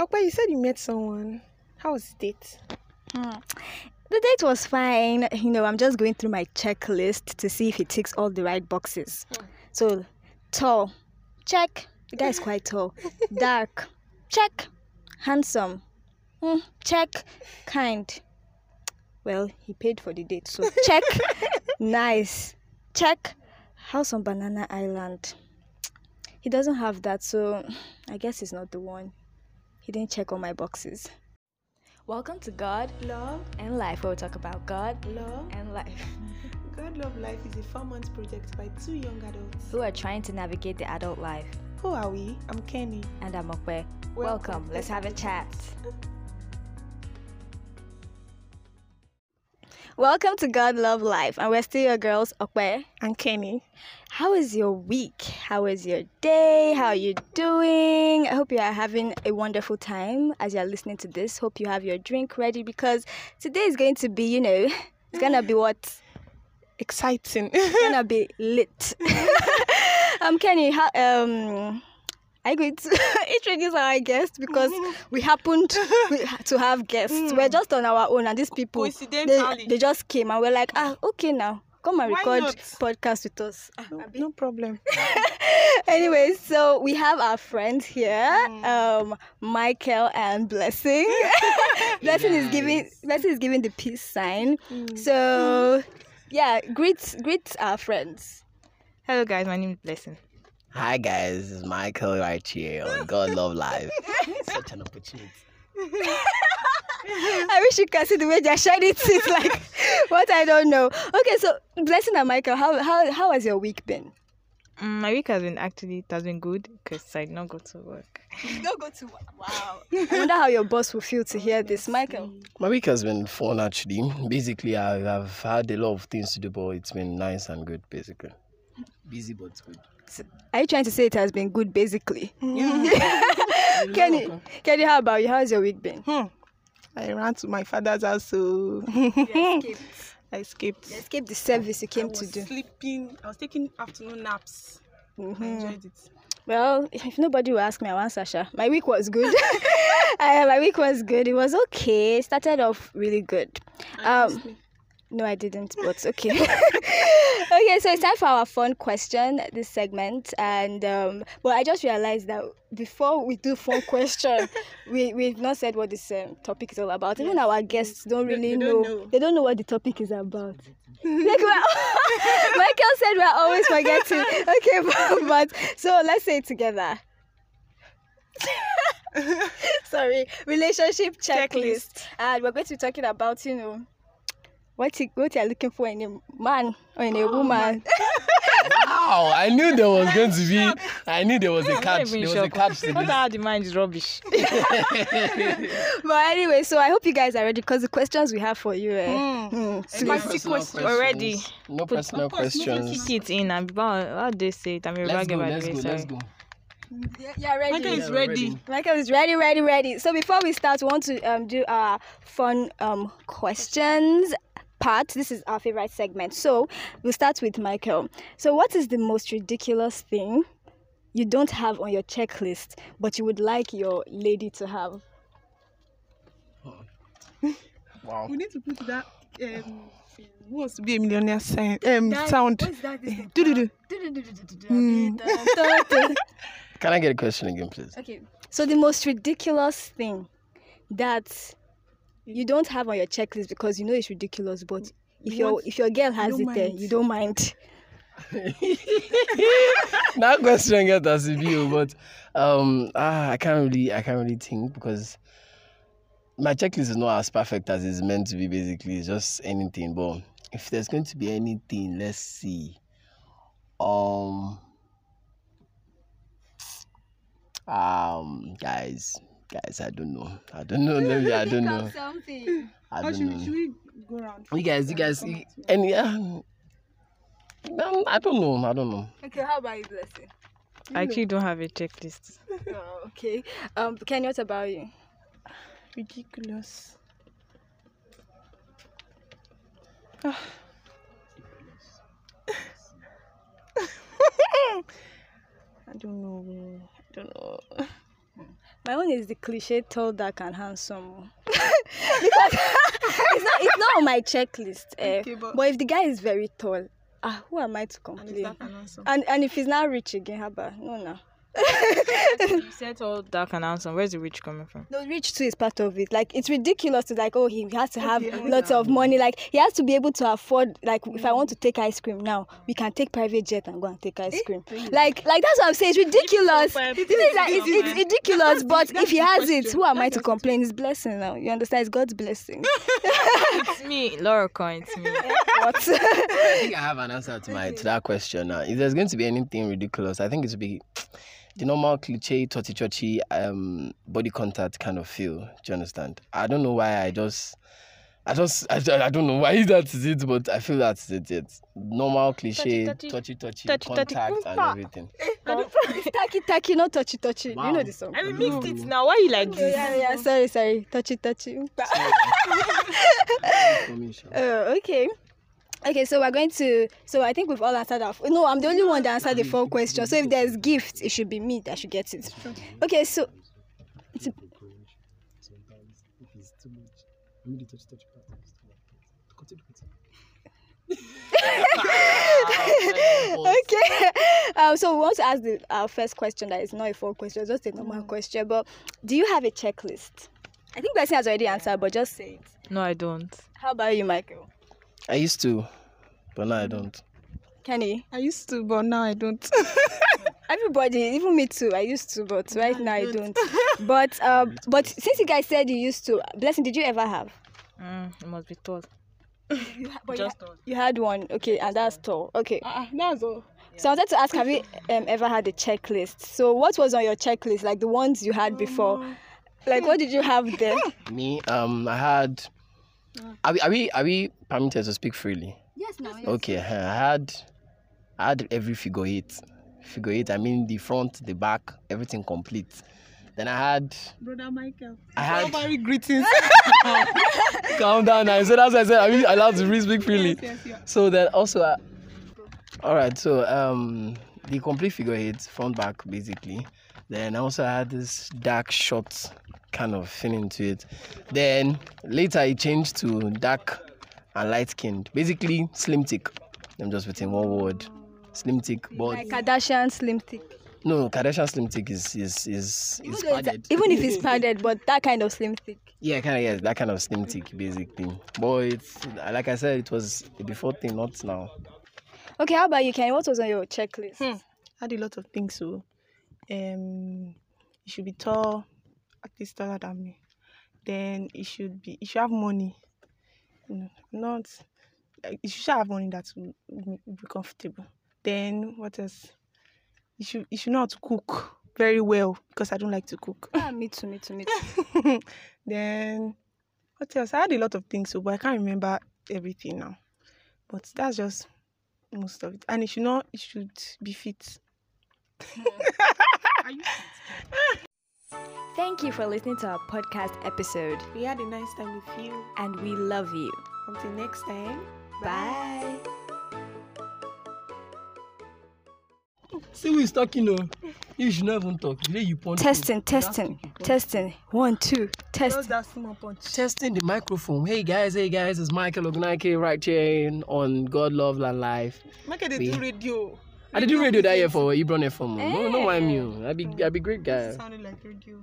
Okay, you said you met someone. How was the date? Hmm. The date was fine. You know, I'm just going through my checklist to see if he ticks all the right boxes. So, tall, check. The guy is quite tall. Dark, check. Handsome, hmm, check. Kind. Well, he paid for the date, so check. nice, check. House on Banana Island. He doesn't have that, so I guess he's not the one. He didn't check all my boxes. Welcome to God Love, and Life, where we talk about God love. and life. God Love Life is a four month project by two young adults. Who are trying to navigate the adult life. Who are we? I'm Kenny. And I'm Okwe. Welcome. Let's have a chat. Welcome to God Love Life, and we're still your girls, Okwe. And Kenny. How is your week? How is your day? How are you doing? I hope you are having a wonderful time as you're listening to this. Hope you have your drink ready because today is going to be, you know, it's gonna be what? Exciting. It's gonna be lit. um, Kenny, how, um, are you going to introduce our guest because we happened to have guests. We're just on our own, and these people they, Coincidentally. they just came and we're like, ah, okay now. Come and Why record not? podcast with us. Ah, no, no problem. anyway, so we have our friends here, um, Michael and Blessing. Blessing is giving Blessing is giving the peace sign. So yeah, greet greet our friends. Hello guys, my name is Blessing. Hi guys, it's Michael right here on God Love Live. Such an opportunity. I wish you could see the way they're shining teeth like what I don't know. Okay, so Blessing and Michael, how how how has your week been? Mm, my week has been actually it has been good because I did not go to work. Don't go to work. wow. I wonder how your boss will feel to hear this, Michael. My week has been fun actually. Basically, I've, I've had a lot of things to do, but it's been nice and good basically. Busy but good. Are you trying to say it has been good, basically? Kenny, Kenny, how about you? How's your week been? Hmm. I ran to my father's house, so You I escaped. escaped the service you I came was to do. sleeping. I was taking afternoon naps. I Mhm. enjoyed it. Well, if nobody will ask me, I'll answer Sasha. My week was good. uh, my week was good. It was okay. It started off really good. Um, no, I didn't, but okay. okay, so it's time for our fun question, this segment. And, um, but I just realized that before we do fun question, we, we've not said what this um, topic is all about. Even our guests don't really they know. don't know. They don't know what the topic is about. like Michael said we're always forgetting. Okay, but, but so let's say it together. Sorry, relationship checklist. Checklist. And we're going to be talking about, you know, what you, what you're looking for in a man or in a woman. Wow! I knew there was going to be. I knew there was a I'm catch. There was a shocked. catch to What this. how the mind is rubbish. but anyway, so I hope you guys are ready because the questions we have for you. Eh? Mm. Hmm, My sleep. sick question. Already. No personal Of course, no questions. Kick it in and how how they say it. I'm a Let's raggy go. Let's go. Let's go. Yeah, yeah, ready. Michael is Yeah, ready. ready. Michael is ready, ready, ready. So before we start, we want to um, do our fun um, questions part. This is our favorite segment. So we'll start with Michael. So what is the most ridiculous thing you don't have on your checklist, but you would like your lady to have? Wow. We need to put that. Um, who wants to be a millionaire sign, um, sound? that? Do-do-do. Can I get a question again, please? Okay. So the most ridiculous thing that you don't have on your checklist because you know it's ridiculous, but if You your if your girl has it there, you don't mind. that question get as a view, but um, ah, I can't really, I can't really think because my checklist is not as perfect as it's meant to be. Basically, it's just anything. But if there's going to be anything, let's see. Um, um, guys, guys, I don't know. I don't know. Let me, I don't know. Something. I Or don't should, we- know. should we go around? You guys, you guys, any? Uh, um, I don't know. I don't know. Okay, how about you, Blessing? I actually don't have a checklist. Oh, okay. Um, Kenny, what about you? Ridiculous. Ah. I don't know. I don't know. My own is the cliche tall, dark, and handsome. because it's not it's not on my checklist. eh, Okay, but- but if the guy is very tall, ah, who am I to complain? and. And and if he's not rich again, haba, no, no. you said all dark and handsome. Where's the rich coming from? No, rich too is part of it. Like it's ridiculous to like, oh, he has to have Okay, lots of money. Like he has to be able to afford. Like if I mm. want to take ice cream now, we can take private jet and go and take ice eh, cream. Like like that's what I'm saying. It's ridiculous. It is like, it's, it's ridiculous. But that's if he the has it, who am I to complain? It's blessing now. You understand? It's God's blessing. It's me, Laura Coin. It's me. what? I think I have an answer to my to that question now. If there's going to be anything ridiculous, I think it would be the normal cliche, touchy touchy, um, body contact kind of feel. Do you understand? I don't know why I just. I just, I, I don't know why that is it, but I feel that's it. It's normal cliche, Touchy, touchy, touchy, touchy, touchy, contact and everything. tacky tacky, not touchy touchy. You know Wow. the song. I mean, mixed it now. Why you like Oh, this? yeah, yeah. Sorry, sorry. Touchy touchy. Information. Oh, okay. Okay, so we're going to. So I think we've all answered our. No, I'm the only one that answered the four questions. So if there's gifts, it should be me that should get it. Okay, so Sometimes if it's too much, I mean the touchy touchy part too much. Continue, continue. okay. Um, so we want to ask the our first question that is not a four question, just a normal question. But do you have a checklist? I think person has already answered, but just say it. No, I don't. How about you, Michael? I used to, but now I don't. Kenny? I used to, but now I don't. Everybody, even me too. I used to, but right now I don't. But um, but since you guys said you used to, blessing, did you ever have? Mm, it must be tall. But Just tall. You had one, okay, and that's tall. Okay. Ah, that's all. So I wanted to ask, have you um, ever had a checklist? So what was on your checklist, like the ones you had before? Like what did you have there? Me, um, I had. Are we, are we are we permitted to speak freely? Yes, now. Okay, uh, I had I had every figure eight. Figure eight, I mean the front, the back, everything complete. Then I had Brother Michael. I had Strawberry greetings. calm down now. So that's why I said are we allowed to really speak freely? yes, yes, yes. So then also uh, all right, so um the complete figure eight, front back basically. Then I also had this dark short kind of feeling to it. Then later it changed to dark and light skinned. Basically slim thick. I'm just putting one word. Slim thick. But Like Kardashian slim thick. no, Kardashian slim thick is is is, Even, is though it's- padded. even if it's padded, but that kind of slim thick. Yeah, kind of yeah, that kind of slim thick basically. But it's like I said, it was a before thing, not now. Okay, how about you, Kenny? What was on your checklist? Hmm. had a lot of things so um you should be tall at least taller than me then it should be you should have money. You know not like, you should have money that will, will will be comfortable. Then what else? You should you should know how to cook very well because i don't like to cook. Ah, me too, me too, me too. then what else? I had a lot of things so but i can't remember everything now. But that's just most of it. And it should not it should be fit Thank you for listening to our podcast episode, We had a nice time with you. and we love you. Until next time. Bye. See who is talking though. You should not even talk. Today you punch. Testing, testing, testing. One, two, test. that small punch. Testing the microphone. Hey guys, hey guys, it's Michael Ogunake right here on God Love and Life. Make it We- do radio. I did do radio that year for Ibron FM. No, no. I'm you. I be, I be great guy. Sounded like radio.